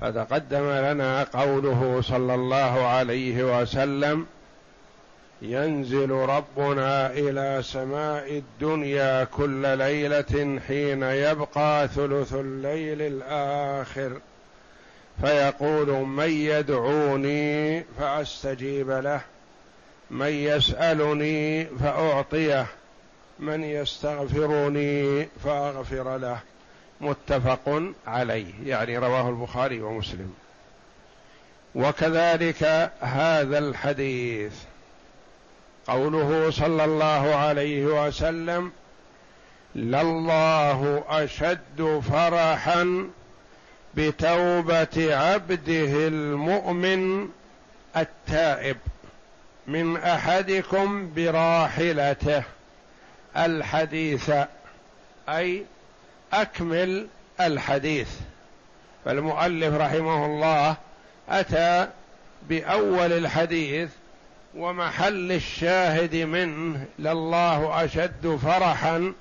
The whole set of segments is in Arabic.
فتقدم لنا قوله صلى الله عليه وسلم ينزل ربنا إلى سماء الدنيا كل ليلة حين يبقى ثلث الليل الآخر. فيقول من يدعوني فأستجيب له من يسألني فأعطيه من يستغفرني فأغفر له. متفق عليه يعني رواه البخاري ومسلم. وكذلك هذا الحديث قوله صلى الله عليه وسلم لله اشد فرحا بتوبه عبده المؤمن التائب من أحدكم براحلته. الحديث أي أكمل الحديث. فالمؤلف رحمه الله أتى بأول الحديث ومحل الشاهد منه لله أشد فرحا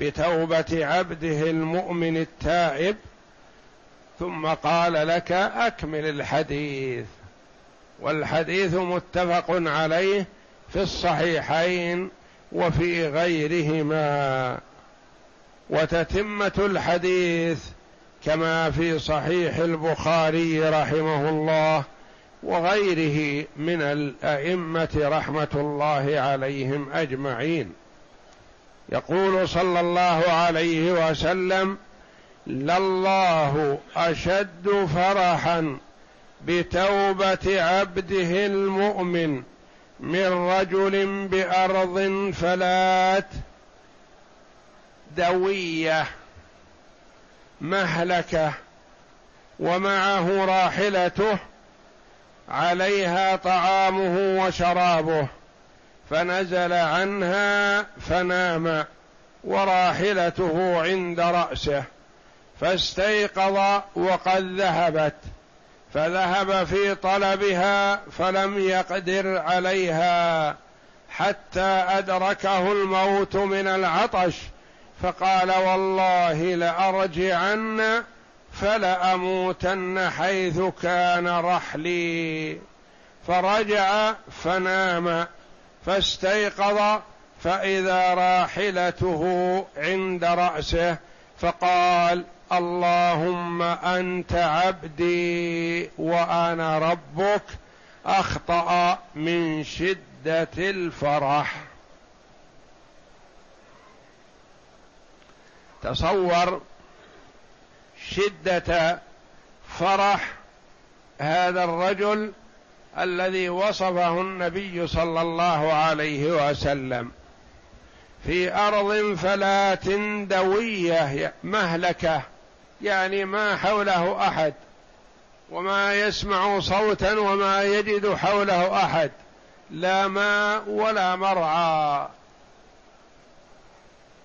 بتوبة عبده المؤمن التائب. ثم قال لك أكمل الحديث. والحديث متفق عليه في الصحيحين وفي غيرهما. وتتمة الحديث كما في صحيح البخاري رحمه الله وغيره من الأئمة رحمة الله عليهم أجمعين. يقول صلى الله عليه وسلم لله أشد فرحا بتوبة عبده المؤمن من رجل بأرض فلات دوية مهلكة ومعه راحلته عليها طعامه وشرابه. فنزل عنها فنام وراحلته عند رأسه. فاستيقظ وقد ذهبت. فذهب في طلبها فلم يقدر عليها حتى أدركه الموت من العطش. فقال والله لأرجعن فلأموتن حيث كان رحلي. فرجع فنام فاستيقظ فإذا راحلته عند رأسه فقال اللهم أنت عبدي وأنا ربك أخطأ من شدة الفرح. تصور شدة فرح هذا الرجل الذي وصفه النبي صلى الله عليه وسلم. في أرض فلات دوية مهلكة يعني ما حوله أحد وما يسمع صوتا وما يجد حوله أحد لا ماء ولا مرعى.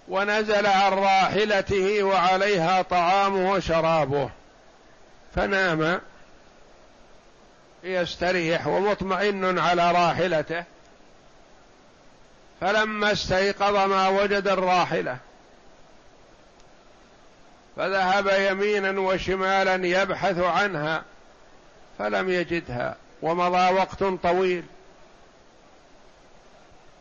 ونزل عن راحلته وعليها طعامه وشرابه. فنام. يستريح ومطمئن على راحلته. فلما استيقظ ما وجد الراحلة. فذهب يمينا وشمالا يبحث عنها فلم يجدها ومضى وقت طويل.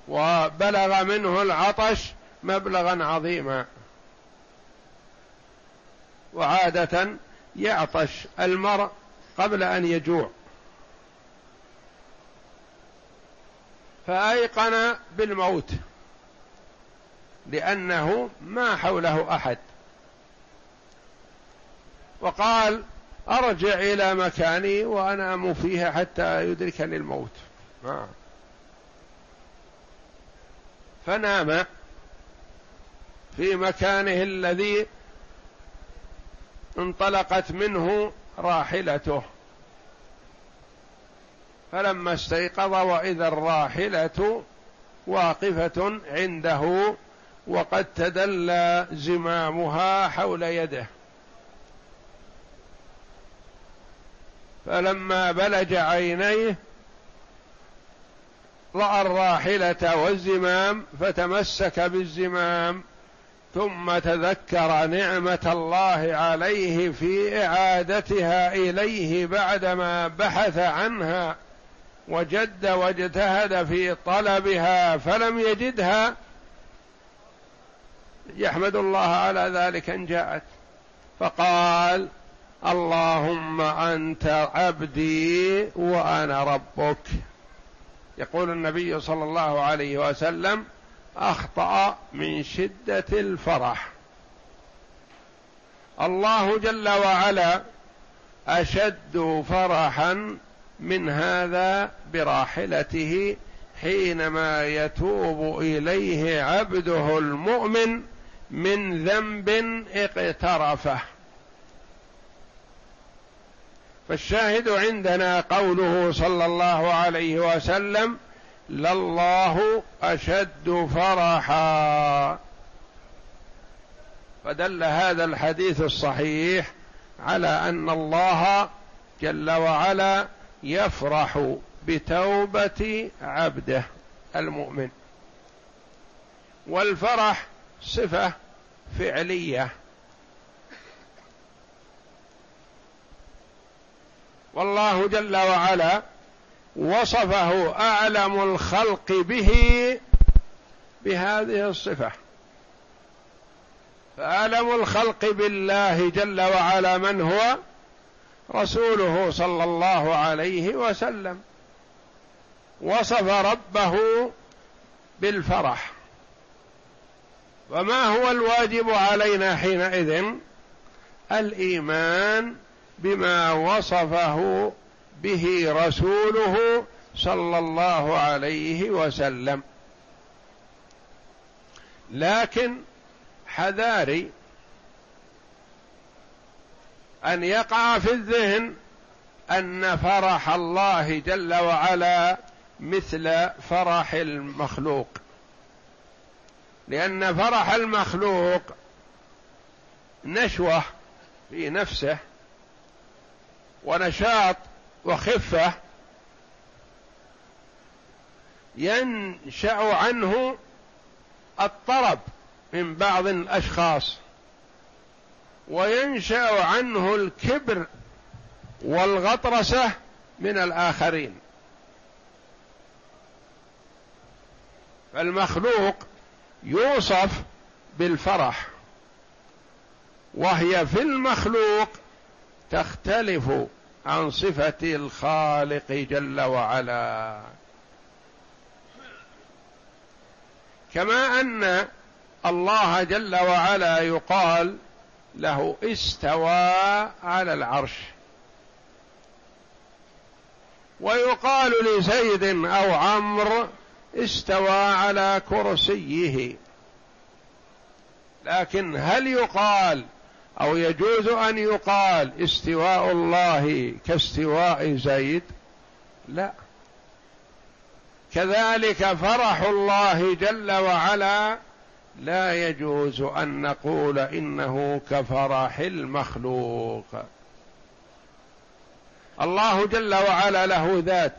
وبلغ منه العطش مبلغا عظيما. وعادة يعطش المرء قبل أن يجوع. فأيقن بالموت لأنه ما حوله أحد. وقال أرجع إلى مكاني وانام فيها حتى يدركني الموت. ما. فنام. في مكانه الذي انطلقت منه راحلته. فلما استيقظ وإذا الراحلة واقفة عنده وقد تدلى زمامها حول يده. فلما بلج عينيه رأى الراحلة والزمام فتمسك بالزمام. ثم تذكر نعمة الله عليه في إعادتها إليه بعدما بحث عنها وجد واجتهد في طلبها فلم يجدها. يحمد الله على ذلك إن جاءت. فقال اللهم أنت عبدي وأنا ربك. يقول النبي صلى الله عليه وسلم أخطأ من شدة الفرح. الله جل وعلا أشد فرحا من هذا براحلته حينما يتوب إليه عبده المؤمن من ذنب اقترفه. فالشاهد عندنا قوله صلى الله عليه وسلم لله أشد فرحا. فدل هذا الحديث الصحيح على أن الله جل وعلا يفرح بتوبة عبده المؤمن. والفرح صفة فعلية. والله جل وعلا وصفه أعلم الخلق به بهذه الصفة. فأعلم الخلق بالله جل وعلا من هو؟ رسوله صلى الله عليه وسلم. وصف ربه بالفرح. وما هو الواجب علينا حينئذ؟ الإيمان بما وصفه به رسوله صلى الله عليه وسلم. لكن حذاري أن يقع في الذهن أن فرح الله جل وعلا مثل فرح المخلوق. لأن فرح المخلوق نشوة في نفسه ونشاط وخفة ينشأ عنه الطرب من بعض الأشخاص وينشأ عنه الكبر والغطرسة من الآخرين. فالمخلوق يوصف بالفرح وهي في المخلوق تختلف عن صفة الخالق جل وعلا. كما أن الله جل وعلا يقال له استوى على العرش. ويقال لزيد أو عمرو استوى على كرسيه. لكن هل يقال أو يجوز أن يقال استواء الله كاستواء زيد؟ لا. كذلك فرح الله جل وعلا. لا يجوز أن نقول إنه كفرح المخلوق. الله جل وعلا له ذات.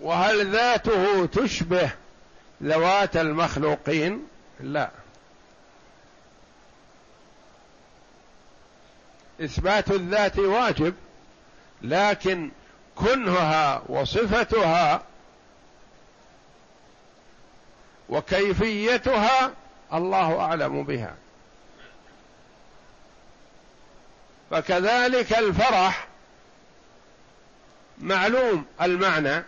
وهل ذاته تشبه ذوات المخلوقين؟ لا. إثبات الذات واجب لكن كنهها وصفتها وكيفيتها الله أعلم بها. فكذلك الفرح معلوم المعنى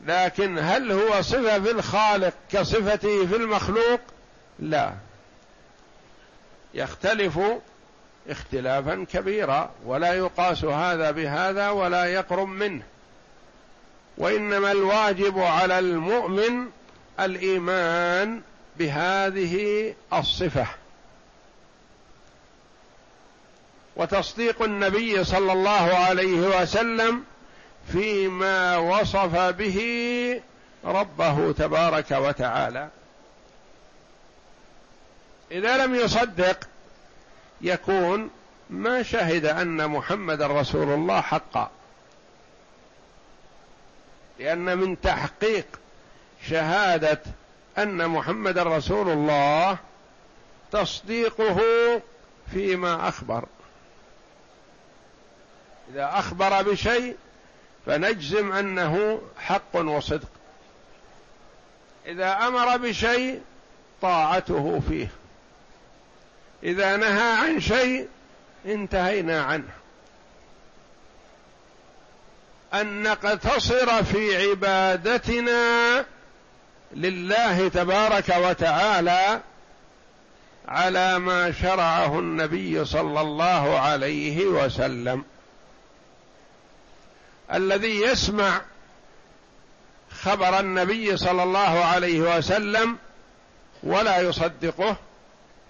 لكن هل هو صفة في الخالق كصفته في المخلوق؟ لا. يختلف اختلافا كبيرا ولا يقاس هذا بهذا ولا يقرب منه. وإنما الواجب على المؤمن الإيمان بهذه الصفة. وتصديق النبي صلى الله عليه وسلم فيما وصف به ربه تبارك وتعالى. إذا لم يصدق يكون ما شهد أن محمد رسول الله حقا. لأن من تحقيق شهادة أن محمد رسول الله تصديقه فيما أخبر. إذا أخبر بشيء فنجزم أنه حق وصدق. إذا أمر بشيء طاعته فيه. إذا نهى عن شيء انتهينا عنه. أن نقتصر في عبادتنا لله تبارك وتعالى على ما شرعه النبي صلى الله عليه وسلم. الذي يسمع خبر النبي صلى الله عليه وسلم ولا يصدقه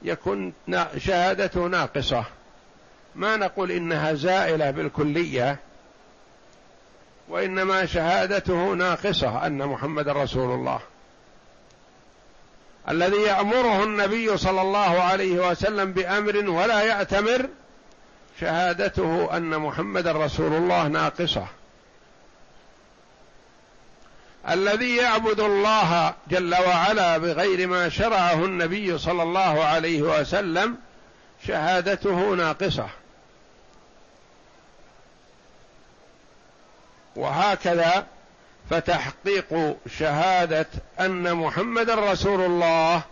يكون شهادته ناقصة. ما نقول إنها زائلة بالكلية وإنما شهادته ناقصة أن محمد رسول الله. الذي يأمره النبي صلى الله عليه وسلم بأمر ولا يأتمر شهادته أن محمد رسول الله ناقصة. الذي يعبد الله جل وعلا بغير ما شرعه النبي صلى الله عليه وسلم شهادته ناقصة. وهكذا فتحقيق شهادة أن محمد رسول الله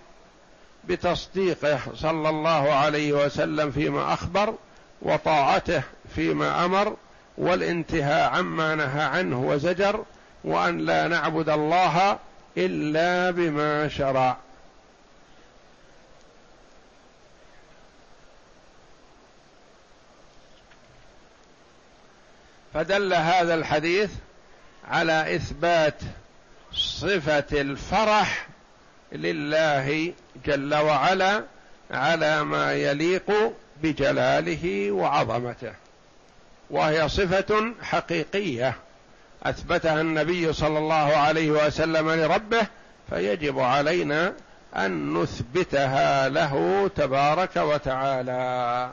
بتصديقه صلى الله عليه وسلم فيما أخبر وطاعته فيما أمر والانتهاء عما نهى عنه وزجر وأن لا نعبد الله إلا بما شرع. فدل هذا الحديث على إثبات صفة الفرح لله جل وعلا على ما يليق بجلاله وعظمته وهي صفة حقيقية. أثبتها النبي صلى الله عليه وسلم لربه فيجب علينا أن نثبتها له تبارك وتعالى.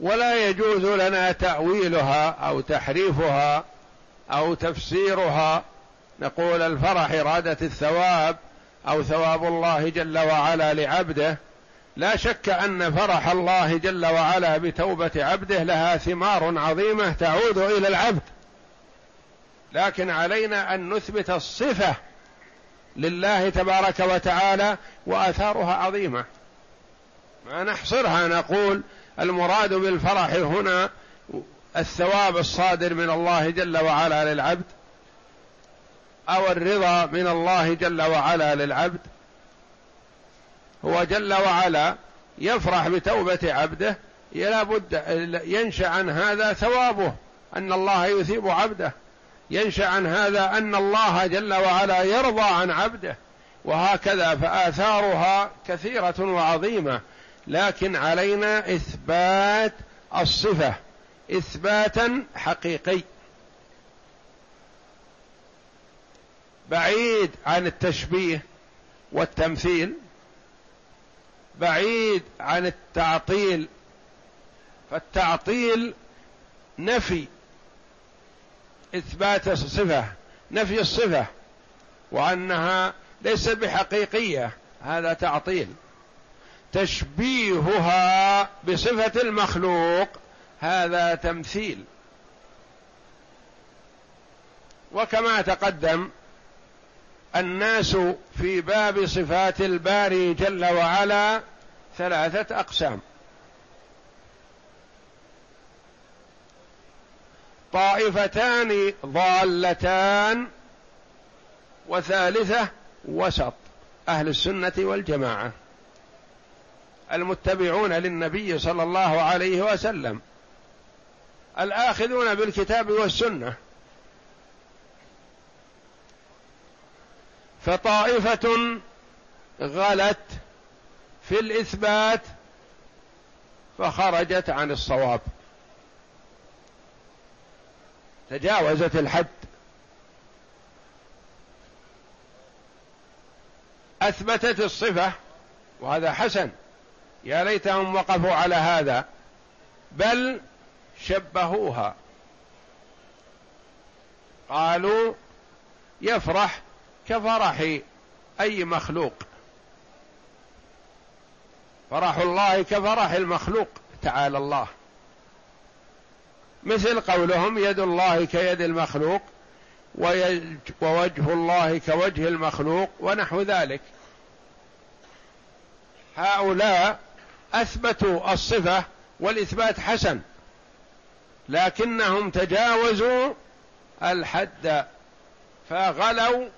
ولا يجوز لنا تأويلها أو تحريفها أو تفسيرها. نقول الفرح إرادة الثواب أو ثواب الله جل وعلا لعبده لا شك أن فرح الله جل وعلا بتوبة عبده لها ثمار عظيمة تعود إلى العبد. لكن علينا أن نثبت الصفة لله تبارك وتعالى وآثارها عظيمة. ما نحصرها نقول المراد بالفرح هنا الثواب الصادر من الله جل وعلا للعبد أو الرضا من الله جل وعلا للعبد هو جل وعلا يفرح بتوبة عبده لا بد ينشأ عن هذا ثوابه أن الله يثيب عبده ينشأ عن هذا أن الله جل وعلا يرضى عن عبده وهكذا فآثارها كثيرة وعظيمة. لكن علينا إثبات الصفة إثباتا حقيقي. بعيد عن التشبيه والتمثيل بعيد عن التعطيل فالتعطيل نفي إثبات الصفه نفي الصفة وأنها ليست بحقيقية هذا تعطيل. تشبيهها بصفة المخلوق هذا تمثيل. وكما تقدم الناس في باب صفات الباري جل وعلا ثلاثة أقسام. طائفتان ضالتان وثالثة وسط أهل السنة والجماعة. المتبعون للنبي صلى الله عليه وسلم. الآخذون بالكتاب والسنة. فطائفة غلت في الإثبات فخرجت عن الصواب. تجاوزت الحد. أثبتت الصفة وهذا حسن. يا ليتهم وقفوا على هذا. بل شبهوها. قالوا يفرح كفرح أي مخلوق. فرح الله كفرح المخلوق تعالى الله. مثل قولهم يد الله كيد المخلوق ووجه الله كوجه المخلوق ونحو ذلك. هؤلاء أثبتوا الصفة والإثبات حسن لكنهم تجاوزوا الحد فغلوا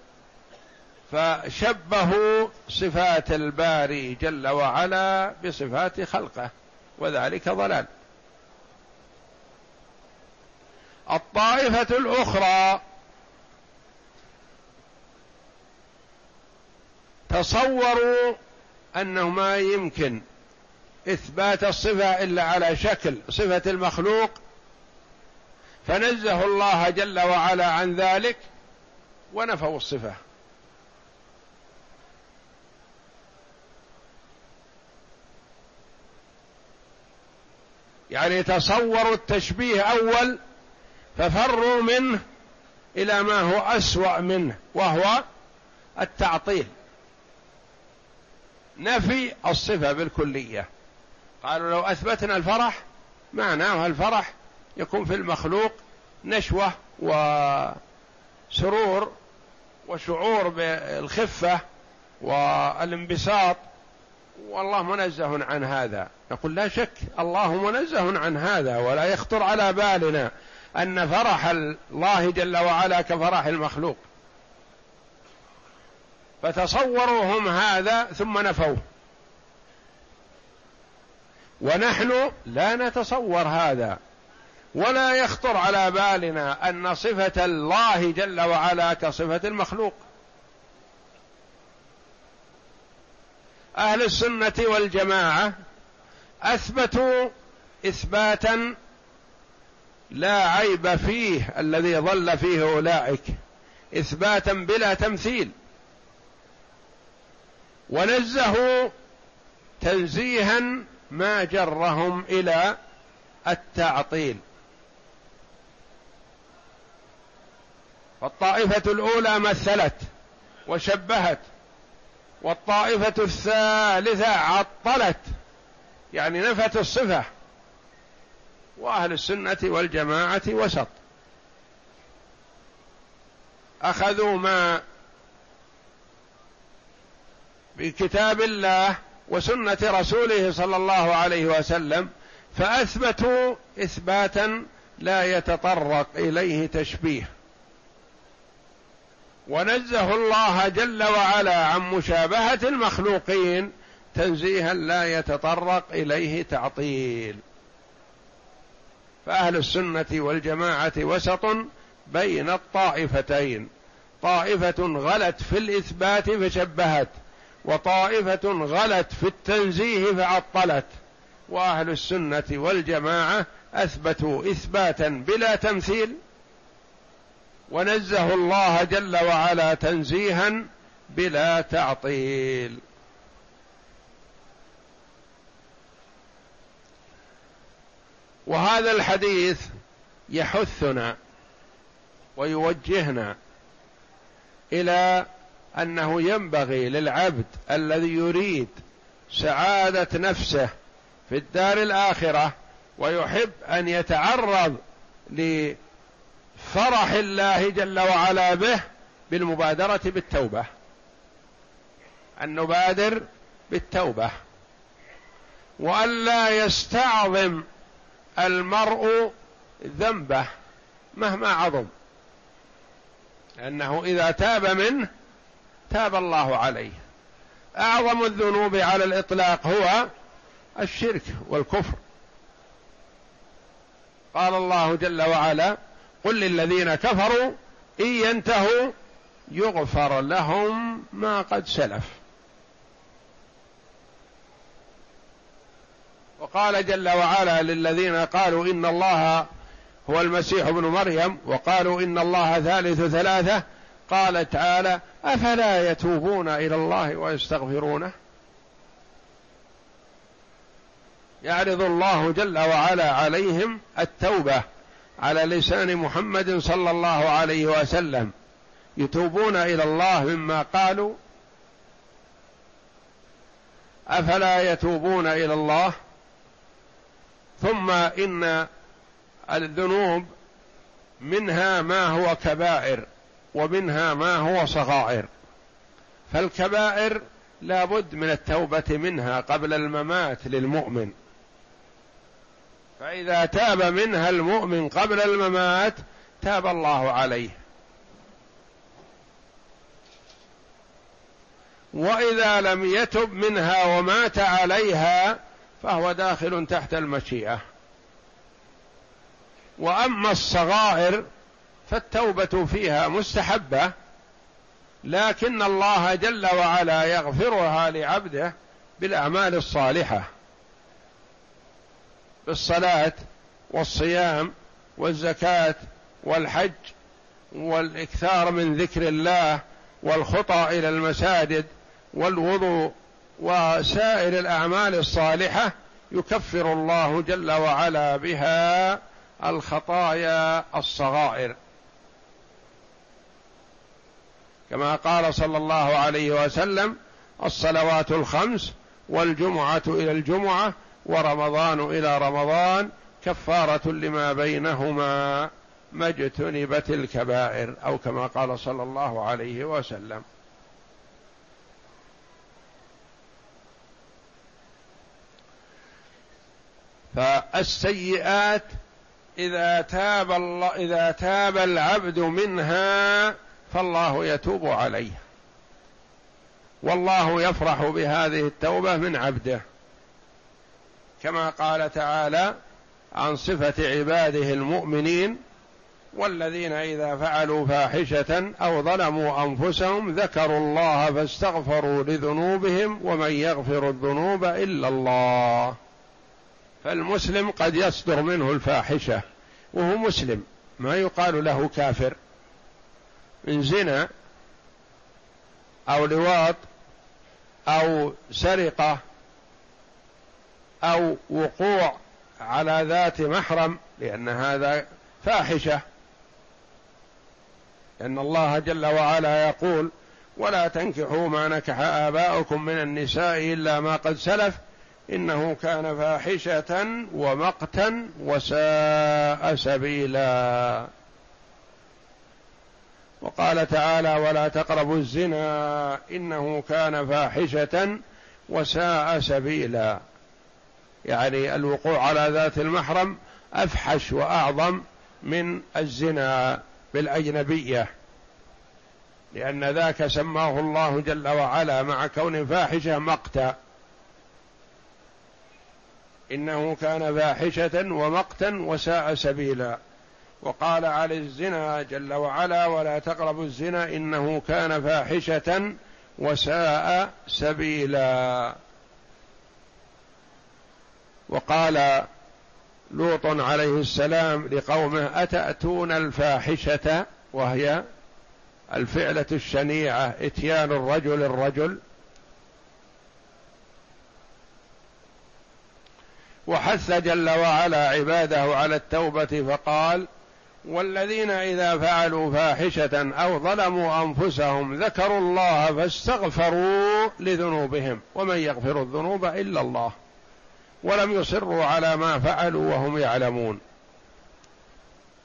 فشبهوا صفات الباري جل وعلا بصفات خلقه وذلك ضلال. الطائفة الأخرى تصوروا أنه ما يمكن إثبات الصفة إلا على شكل صفة المخلوق فنزه الله جل وعلا عن ذلك ونفوا الصفة. يعني تصوروا التشبيه أول ففروا منه إلى ما هو أسوأ منه وهو التعطيل. نفي الصفة بالكلية. قالوا لو أثبتنا الفرح معناه الفرح يكون في المخلوق نشوة وسرور وشعور بالخفة والانبساط والله منزه عن هذا. نقول لا شك الله منزه عن هذا ولا يخطر على بالنا أن فرح الله جل وعلا كفرح المخلوق. فتصوروا هم هذا ثم نفوه ونحن لا نتصور هذا. ولا يخطر على بالنا أن صفة الله جل وعلا كصفة المخلوق. أهل السنة والجماعة أثبتوا إثباتا لا عيب فيه الذي ظل فيه أولئك إثباتا بلا تمثيل. ونزهوا تنزيها ما جرهم إلى التعطيل. فالطائفه الأولى مثلت وشبهت. والطائفة الثالثة عطلت يعني نفت الصفة. وأهل السنة والجماعة وسط. أخذوا ما بكتاب الله وسنة رسوله صلى الله عليه وسلم فأثبتوا إثباتا لا يتطرق إليه تشبيه. ونزه الله جل وعلا عن مشابهة المخلوقين تنزيها لا يتطرق إليه تعطيل. فأهل السنة والجماعة وسط بين الطائفتين. طائفة غلت في الإثبات فشبهت وطائفة غلت في التنزيه فعطلت. وأهل السنة والجماعة أثبتوا إثباتا بلا تمثيل ونزه الله جل وعلا تنزيها بلا تعطيل. وهذا الحديث يحثنا ويوجهنا إلى أنه ينبغي للعبد الذي يريد سعادة نفسه في الدار الآخرة ويحب أن يتعرض فرح الله جل وعلا به بالمبادرة بالتوبة. أن نبادر بالتوبة. وألا يستعظم المرء ذنبه مهما عظم. لأنه إذا تاب منه تاب الله عليه. أعظم الذنوب على الإطلاق هو الشرك والكفر. قال الله جل وعلا قل للذين كفروا إن ينتهوا يغفر لهم ما قد سلف. وقال جل وعلا للذين قالوا إن الله هو المسيح ابن مريم وقالوا إن الله ثالث ثلاثة قال تعالى أفلا يتوبون إلى الله ويستغفرونه؟ يعرض الله جل وعلا عليهم التوبة. على لسان محمد صلى الله عليه وسلم. يتوبون إلى الله مما قالوا. أفلا يتوبون إلى الله؟ ثم إن الذنوب منها ما هو كبائر ومنها ما هو صغائر. فالكبائر لا بد من التوبة منها قبل الممات للمؤمن. فإذا تاب منها المؤمن قبل الممات تاب الله عليه. وإذا لم يتب منها ومات عليها فهو داخل تحت المشيئة. وأما الصغائر فالتوبة فيها مستحبة لكن الله جل وعلا يغفرها لعبده بالأعمال الصالحة. بالصلاه والصيام والزكاة والحج والإكثار من ذكر الله والخطى إلى المساجد والوضوء وسائر الأعمال الصالحة يكفر الله جل وعلا بها الخطايا الصغائر. كما قال صلى الله عليه وسلم الصلوات الخمس والجمعة إلى الجمعة ورمضان إلى رمضان كفارة لما بينهما ما اجتنبت الكبائر أو كما قال صلى الله عليه وسلم. فالسيئات إذا تاب الله إذا تاب العبد منها فالله يتوب عليه والله يفرح بهذه التوبة من عبده. كما قال تعالى عن صفة عباده المؤمنين والذين إذا فعلوا فاحشة أو ظلموا أنفسهم ذكروا الله فاستغفروا لذنوبهم ومن يغفر الذنوب إلا الله. فالمسلم قد يصدر منه الفاحشة وهو مسلم ما يقال له كافر. من زنا أو لواط أو سرقة أو وقوع على ذات محرم لأن هذا فاحشة. لأن الله جل وعلا يقول ولا تنكحوا ما نكح آباؤكم من النساء إلا ما قد سلف إنه كان فاحشة ومقتا وساء سبيلا. وقال تعالى ولا تقربوا الزنا إنه كان فاحشة وساء سبيلا. يعني الوقوع على ذات المحرم أفحش وأعظم من الزنا بالأجنبية لأن ذاك سماه الله جل وعلا مع كون فاحشة مقتا. إنه كان فاحشة ومقتا وساء سبيلا. وقال على الزنا جل وعلا ولا تقربوا الزنا إنه كان فاحشة وساء سبيلا. وقال لوط عليه السلام لقومه أتأتون الفاحشة وهي الفعلة الشنيعة إتيان الرجل الرجل؟ وحث جل وعلا عباده على التوبة فقال والذين إذا فعلوا فاحشة أو ظلموا أنفسهم ذكروا الله فاستغفروا لذنوبهم ومن يغفر الذنوب إلا الله. ولم يصروا على ما فعلوا وهم يعلمون.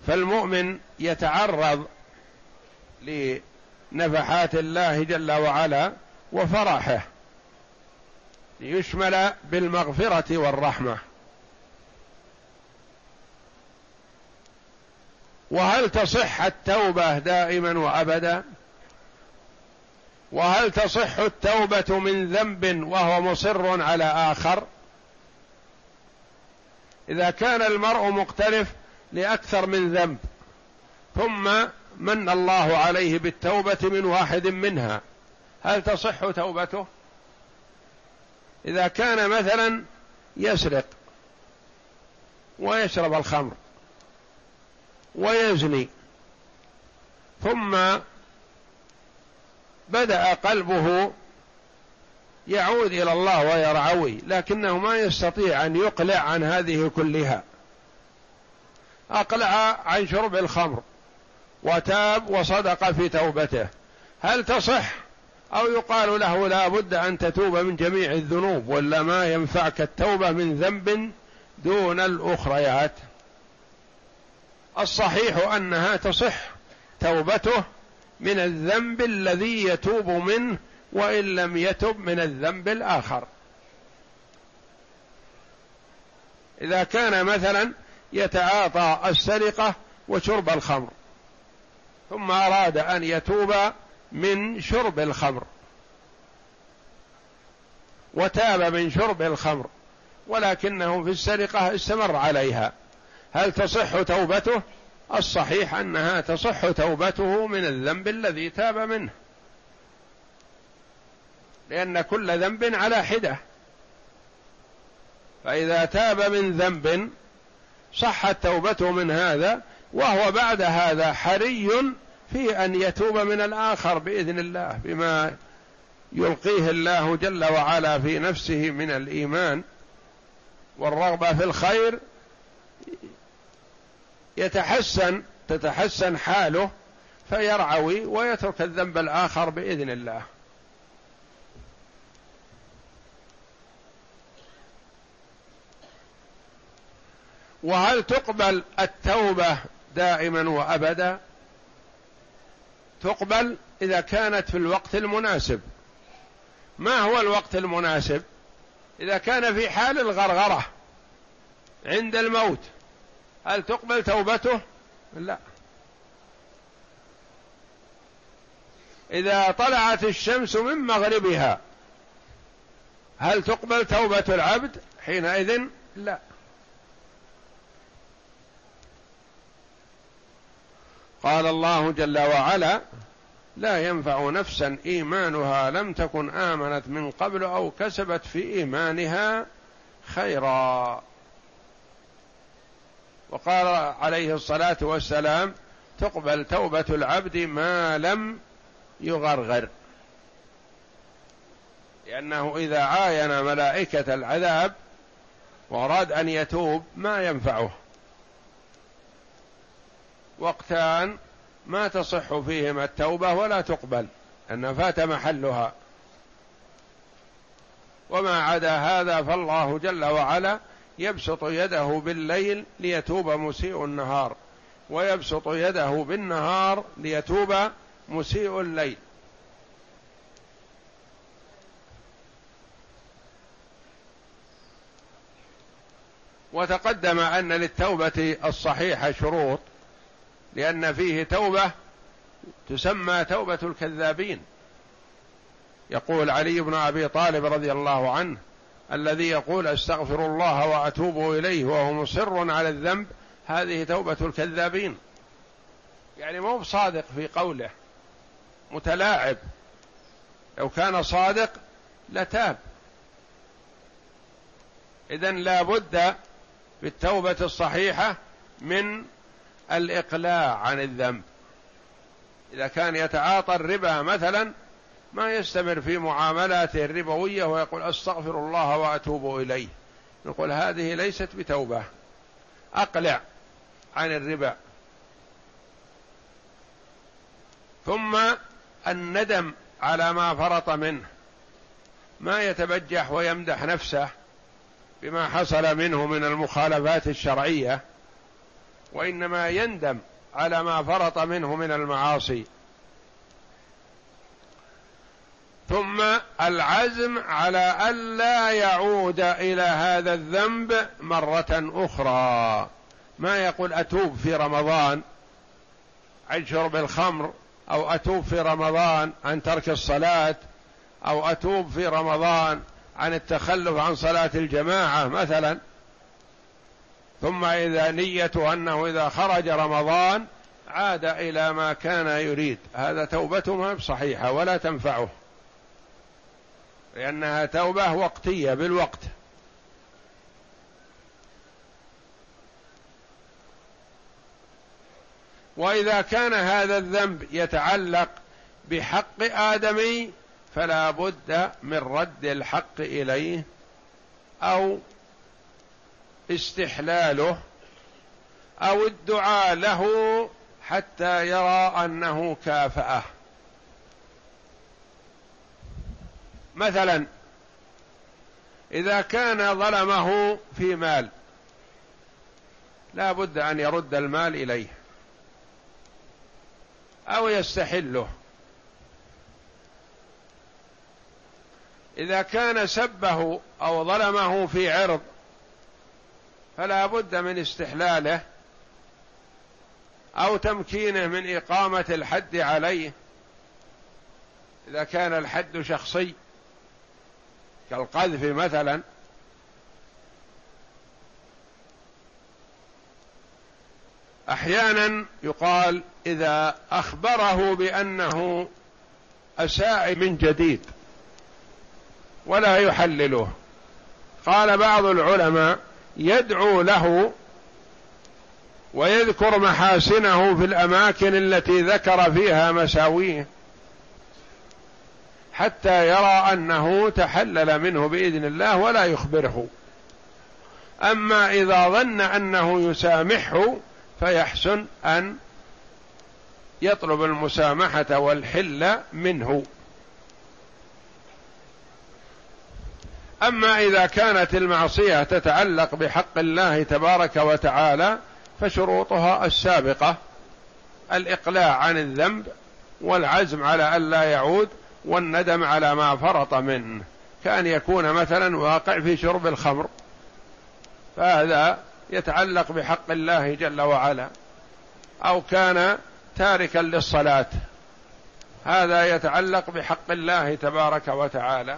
فالمؤمن يتعرض لنفحات الله جل وعلا وفرحه ليشمل بالمغفرة والرحمة. وهل تصح التوبة دائما وأبدا؟ وهل تصح التوبة من ذنب وهو مصر على آخر؟ إذا كان المرء مقترف لأكثر من ذنب ثم من الله عليه بالتوبة من واحد منها هل تصح توبته؟ إذا كان مثلا يسرق ويشرب الخمر ويزني ثم بدأ قلبه يعود إلى الله ويرعوي لكنه ما يستطيع أن يقلع عن هذه كلها. أقلع عن شرب الخمر وتاب وصدق في توبته. هل تصح؟ أو يقال له لا بد أن تتوب من جميع الذنوب ولا ما ينفعك التوبة من ذنب دون الأخريات؟ الصحيح أنها تصح توبته من الذنب الذي يتوب منه وإن لم يتب من الذنب الآخر. إذا كان مثلا يتعاطى السرقة وشرب الخمر ثم أراد أن يتوب من شرب الخمر وتاب من شرب الخمر ولكنه في السرقة استمر عليها. هل تصح توبته؟ الصحيح أنها تصح توبته من الذنب الذي تاب منه. لأن كل ذنب على حدة. فإذا تاب من ذنب صحت توبته من هذا وهو بعد هذا حري في أن يتوب من الآخر بإذن الله بما يلقيه الله جل وعلا في نفسه من الإيمان. والرغبة في الخير يتحسن تتحسن حاله فيرعوي ويترك الذنب الآخر بإذن الله. وهل تقبل التوبة دائما وابدا؟ تقبل إذا كانت في الوقت المناسب. ما هو الوقت المناسب؟ إذا كان في حال الغرغرة عند الموت هل تقبل توبته؟ لا. إذا طلعت الشمس من مغربها هل تقبل توبة العبد؟ حينئذ لا. قال الله جل وعلا لا ينفع نفسا إيمانها لم تكن آمنت من قبل أو كسبت في إيمانها خيرا. وقال عليه الصلاة والسلام تقبل توبة العبد ما لم يغرغر. لأنه إذا عاين ملائكة العذاب واراد أن يتوب ما ينفعه. وقتان ما تصح فيهما التوبة ولا تقبل أن فات محلها. وما عدا هذا فالله جل وعلا يبسط يده بالليل ليتوب مسيء النهار ويبسط يده بالنهار ليتوب مسيء الليل. وتقدم أن للتوبة الصحيحة شروط. لأن فيه توبة تسمى توبة الكذابين. يقول علي بن أبي طالب رضي الله عنه الذي يقول أستغفر الله وأتوب إليه وهو مصر على الذنب هذه توبة الكذابين. يعني مو بصادق في قوله متلاعب. لو كان صادق لتاب. اذا لا بد بالتوبة الصحيحة من الإقلاع عن الذنب. إذا كان يتعاطى الربا مثلا ما يستمر في معاملاته الربوية ويقول أستغفر الله وأتوب إليه. نقول هذه ليست بتوبة. أقلع عن الربا. ثم الندم على ما فرط منه. ما يتبجح ويمدح نفسه بما حصل منه من المخالفات الشرعية. وإنما يندم على ما فرط منه من المعاصي. ثم العزم على الا يعود إلى هذا الذنب مرة أخرى. ما يقول أتوب في رمضان؟ عن شرب الخمر أو أتوب في رمضان عن ترك الصلاة. أو أتوب في رمضان عن التخلف عن صلاة الجماعة مثلا. ثم إذا نيته أنه إذا خرج رمضان عاد إلى ما كان يريد. هذا توبته ما بصحيحه ولا تنفعه. لأنها توبة وقتية بالوقت. وإذا كان هذا الذنب يتعلق بحق ادمي فلا بد من رد الحق إليه أو استحلاله أو الدعاء له حتى يرى أنه كافأه. مثلا إذا كان ظلمه في مال لا بد أن يرد المال إليه أو يستحله. إذا كان سبه أو ظلمه في عرض فلا بد من استحلاله أو تمكينه من إقامة الحد عليه إذا كان الحد شخصي كالقذف مثلا. أحيانا يقال إذا أخبره بأنه أساء من جديد ولا يحلله. قال بعض العلماء يدعو له ويذكر محاسنه في الأماكن التي ذكر فيها مساويه حتى يرى أنه تحلل منه بإذن الله ولا يخبره. أما إذا ظن أنه يسامحه فيحسن أن يطلب المسامحة والحل منه. أما إذا كانت المعصية تتعلق بحق الله تبارك وتعالى فشروطها السابقة الإقلاع عن الذنب والعزم على الا يعود والندم على ما فرط منه. كأن يكون مثلا واقع في شرب الخمر. فهذا يتعلق بحق الله جل وعلا. أو كان تاركا للصلاة. هذا يتعلق بحق الله تبارك وتعالى.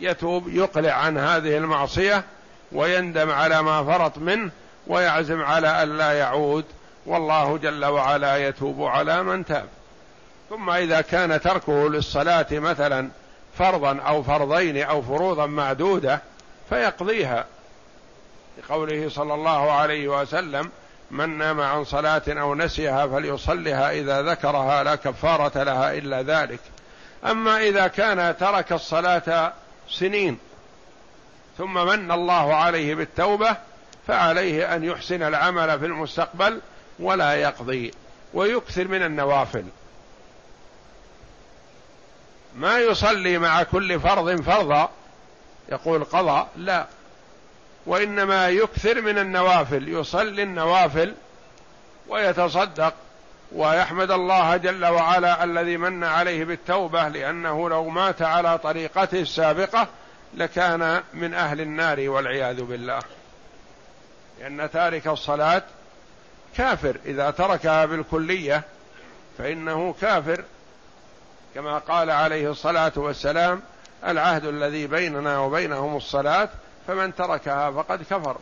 يتوب يقلع عن هذه المعصية ويندم على ما فرط منه ويعزم على الا يعود. والله جل وعلا يتوب على من تاب. ثم إذا كان تركه للصلاة مثلا فرضا أو فرضين أو فروضا معدودة فيقضيها. لقوله صلى الله عليه وسلم من نام عن صلاة أو نسيها فليصلها إذا ذكرها لا كفارة لها إلا ذلك. أما إذا كان ترك الصلاة سنين. ثم من الله عليه بالتوبة فعليه أن يحسن العمل في المستقبل ولا يقضي ويكثر من النوافل. ما يصلي مع كل فرض فرضا يقول قضى لا. وإنما يكثر من النوافل يصلي النوافل ويتصدق ويحمد الله جل وعلا الذي من عليه بالتوبة لأنه لو مات على طريقته السابقة لكان من أهل النار والعياذ بالله. لأن تارك الصلاة كافر. إذا تركها بالكلية فإنه كافر. كما قال عليه الصلاة والسلام العهد الذي بيننا وبينهم الصلاة فمن تركها فقد كفر.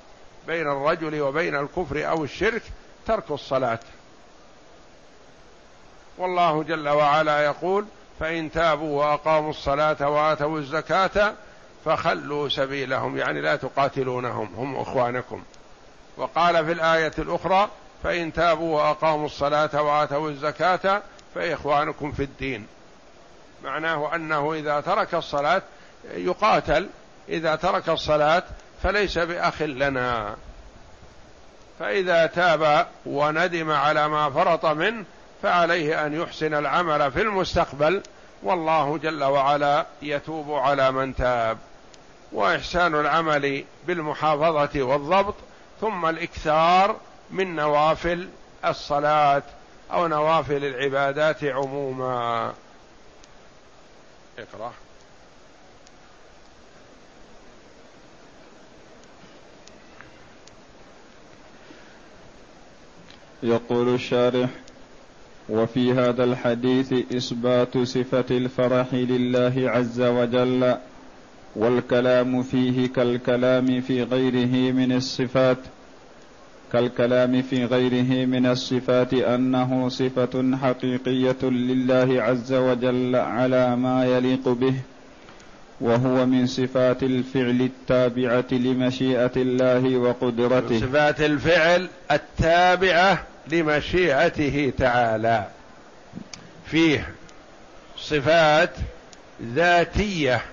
بين الرجل وبين الكفر أو الشرك ترك الصلاة. والله جل وعلا يقول فإن تابوا وأقاموا الصلاة وآتوا الزكاة فخلوا سبيلهم يعني لا تقاتلونهم هم إخوانكم. وقال في الآية الأخرى فإن تابوا وأقاموا الصلاة وآتوا الزكاة فإخوانكم في الدين. معناه أنه إذا ترك الصلاة يقاتل إذا ترك الصلاة فليس بأخ لنا. فإذا تاب وندم على ما فرط منه فعليه أن يحسن العمل في المستقبل. والله جل وعلا يتوب على من تاب. وإحسان العمل بالمحافظة والضبط ثم الإكثار من نوافل الصلاة أو نوافل العبادات عموما. اقرأ. يقول الشارح وفي هذا الحديث إثبات صفة الفرح لله عز وجل والكلام فيه كالكلام في غيره من الصفات كالكلام في غيره من الصفات أنه صفة حقيقية لله عز وجل على ما يليق به وهو من صفات الفعل التابعة لمشيئة الله وقدرته. صفات الفعل التابعة لمشيئته تعالى. فيه صفات ذاتية.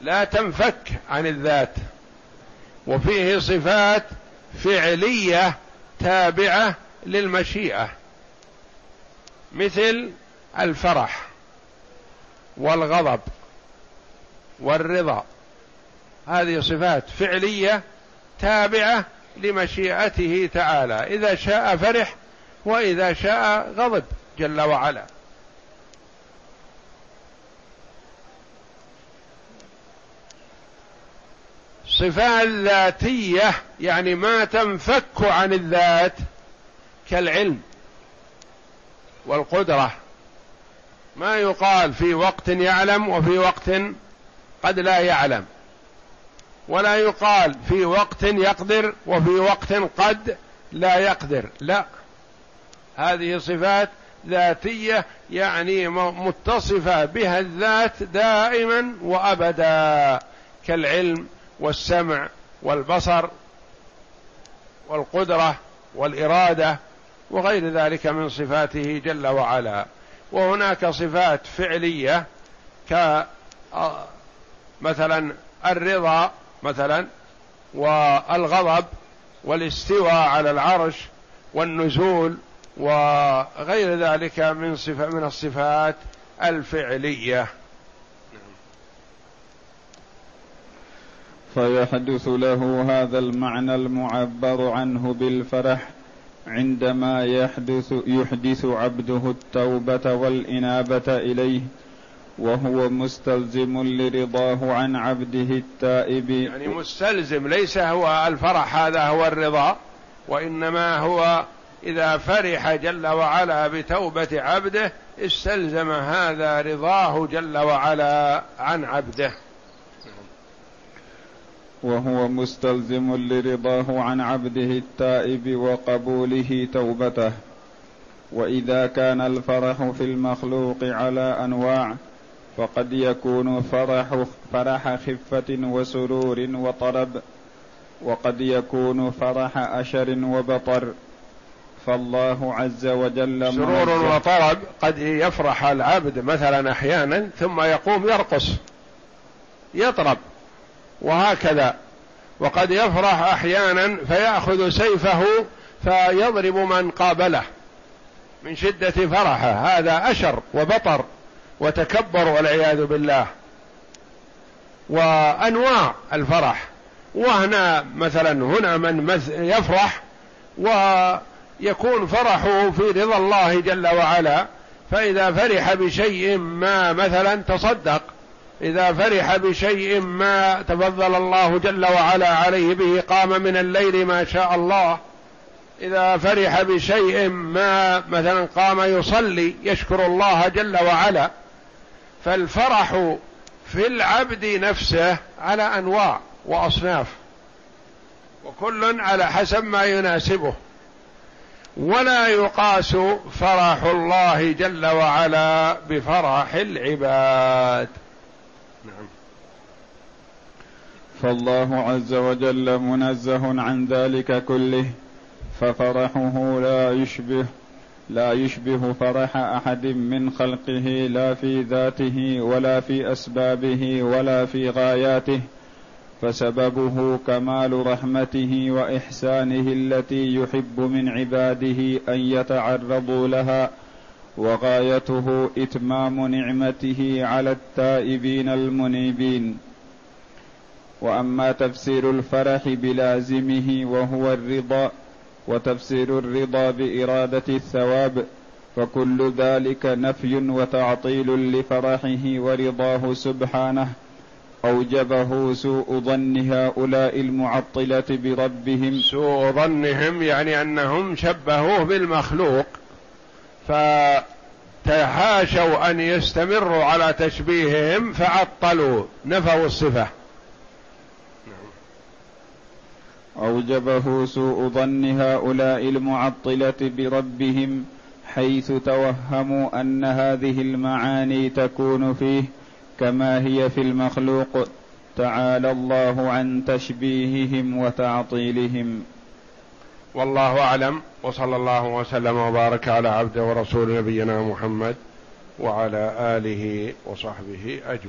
لا تنفك عن الذات. وفيه صفات فعلية تابعة للمشيئة. مثل الفرح والغضب والرضا. هذه صفات فعلية تابعة لمشيئته تعالى. إذا شاء فرح وإذا شاء غضب جل وعلا. صفات ذاتية يعني ما تنفك عن الذات كالعلم والقدرة. ما يقال في وقت يعلم وفي وقت قد لا يعلم. ولا يقال في وقت يقدر وفي وقت قد لا يقدر. لا. هذه صفات ذاتية يعني متصفة بها الذات دائما وأبدا كالعلم والسمع والبصر والقدرة والإرادة وغير ذلك من صفاته جل وعلا. وهناك صفات فعلية ك مثلا الرضا مثلا والغضب والاستواء على العرش والنزول وغير ذلك من صفة من الصفات الفعلية. فيحدث له هذا المعنى المعبر عنه بالفرح عندما يحدث يحدث عبده التوبة والإنابة إليه. وهو مستلزم لرضاه عن عبده التائب. يعني مستلزم ليس هو الفرح هذا هو الرضا وإنما هو إذا فرح جل وعلا بتوبة عبده استلزم هذا رضاه جل وعلا عن عبده. وهو مستلزم لرضاه عن عبده التائب وقبوله توبته. وإذا كان الفرح في المخلوق على أنواع فقد يكون فرح فرح خفة وسرور وطرب. وقد يكون فرح أشر وبطر. فالله عز وجل سرور وطرب قد يفرح العبد مثلا أحيانا ثم يقوم يرقص يطرب وهكذا. وقد يفرح أحيانا فيأخذ سيفه فيضرب من قابله من شدة فرحه. هذا أشر وبطر. وتكبر والعياذ بالله. وأنواع الفرح. وهنا مثلا هنا من يفرح ويكون فرحه في رضا الله جل وعلا. فإذا فرح بشيء ما مثلا تصدق. إذا فرح بشيء ما تفضل الله جل وعلا عليه به قام من الليل ما شاء الله. إذا فرح بشيء ما مثلا قام يصلي يشكر الله جل وعلا. فالفرح في العبد نفسه على أنواع وأصناف وكل على حسب ما يناسبه. ولا يقاس فرح الله جل وعلا بفرح العباد. نعم. فالله عز وجل منزه عن ذلك كله ففرحه لا يشبه. لا يشبه فرح أحد من خلقه لا في ذاته ولا في أسبابه ولا في غاياته. فسببه كمال رحمته وإحسانه التي يحب من عباده أن يتعرضوا لها. وغايته إتمام نعمته على التائبين المنيبين. وأما تفسير الفرح بلازمه وهو الرضا وتفسير الرضا بإرادة الثواب فكل ذلك نفي وتعطيل لفرحه ورضاه سبحانه. أوجبه سوء ظن هؤلاء المعطلة بربهم. سوء ظنهم يعني أنهم شبهوه بالمخلوق فتحاشوا أن يستمروا على تشبيههم فعطلوا نفوا الصفة. أوجبه سوء ظن هؤلاء المعطلة بربهم حيث توهموا أن هذه المعاني تكون فيه كما هي في المخلوق. تعالى الله عن تشبيههم وتعطيلهم. والله أعلم. وصلى الله وسلم وبارك على عبده ورسول نبينا محمد وعلى آله وصحبه أجمعين.